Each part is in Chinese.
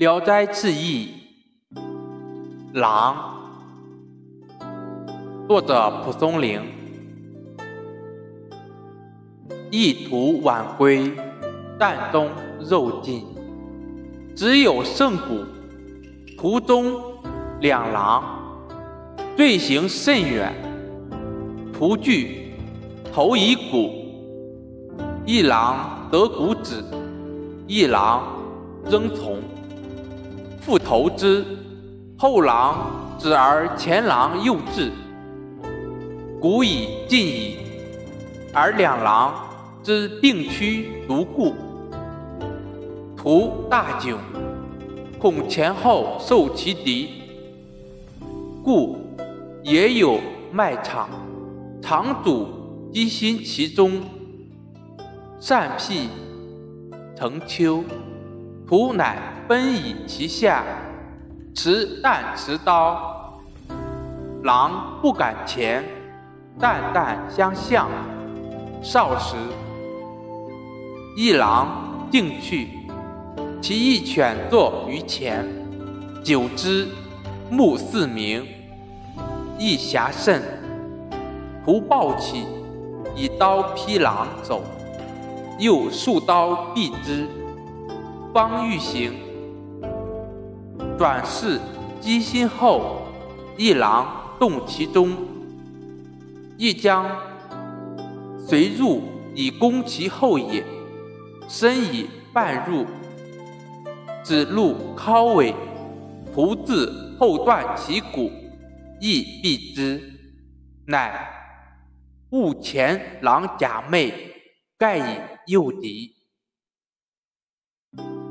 聊斋志异》狼，作者蒲松龄。一途晚归，担中肉尽，只有剩骨。途中两狼，罪行甚远。途具头以骨，一狼得骨止，一狼仍从。复投之，后狼止而前狼又至，骨已尽矣，而两狼之并驱独固。徒大窘，恐前后受其敌，故也有卖场，场主积心其中，善辟成丘。徒乃。奔以其下，持弹持刀，狼不敢前，淡淡相向。少时，一狼径去，其一犬坐于前。久之，目四明，亦暇甚。徒暴起，以刀劈狼走，又数刀毙之，方欲行。转世机心后，一狼动其中，亦将随入以攻其后也。身已半入，指鹿尻尾，徒自后断其骨，亦毙之。乃悟前狼假寐，盖以诱敌。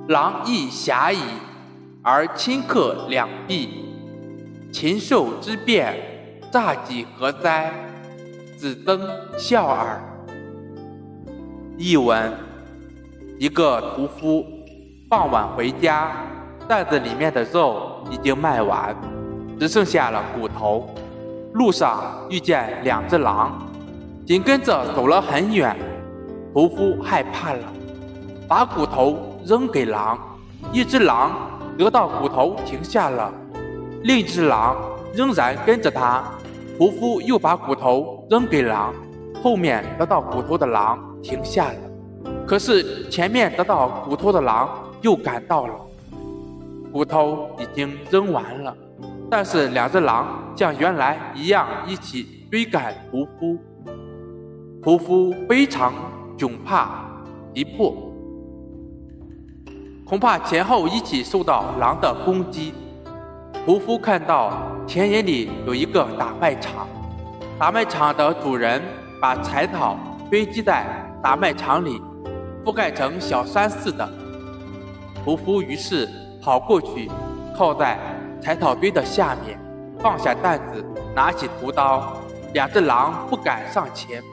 狼亦暇矣。而顷刻两毙，禽兽之变，诈己何哉？子登笑耳。译文：一个屠夫傍晚回家，袋子里面的肉已经卖完，只剩下了骨头。路上遇见两只狼，紧跟着走了很远。屠夫害怕了，把骨头扔给狼，一只狼。得到骨头停下了，另一只狼仍然跟着他。屠夫又把骨头扔给狼，后面得到骨头的狼停下了。可是前面得到骨头的狼又赶到了，骨头已经扔完了，但是两只狼像原来一样一起追赶屠夫。屠夫非常窘怕急迫。恐怕前后一起受到狼的攻击。屠夫看到田野里有一个大卖场，大卖场的主人把柴草堆积在大卖场里，覆盖成小山似的。屠夫于是跑过去，靠在柴草堆的下面，放下担子，拿起屠刀。两只狼不敢上前，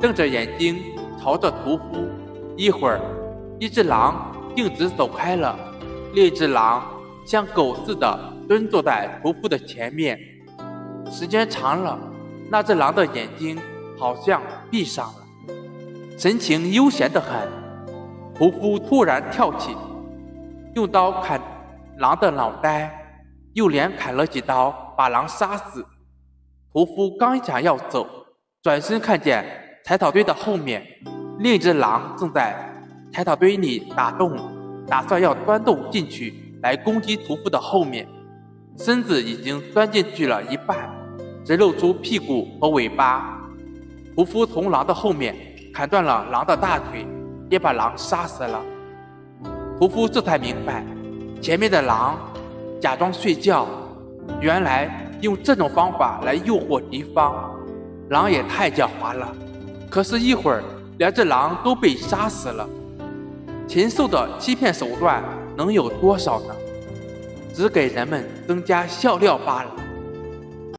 瞪着眼睛朝着屠夫。一会儿，一只狼。径直走开了，另一只狼像狗似的蹲坐在屠夫的前面。时间长了，那只狼的眼睛好像闭上了，神情悠闲得很。屠夫突然跳起，用刀砍狼的脑袋，又连砍了几刀，把狼杀死。屠夫刚想要走，转身看见柴草堆的后面，另一只狼正在。柴草堆里打洞，打算要钻洞进去来攻击屠夫的后面，身子已经钻进去了一半，只露出屁股和尾巴。屠夫从狼的后面砍断了狼的大腿，也把狼杀死了。屠夫这才明白，前面的狼假装睡觉，原来用这种方法来诱惑敌方。狼也太狡猾了，可是，一会儿两只狼都被杀死了。禽兽的欺骗手段能有多少呢？只给人们增加笑料罢了。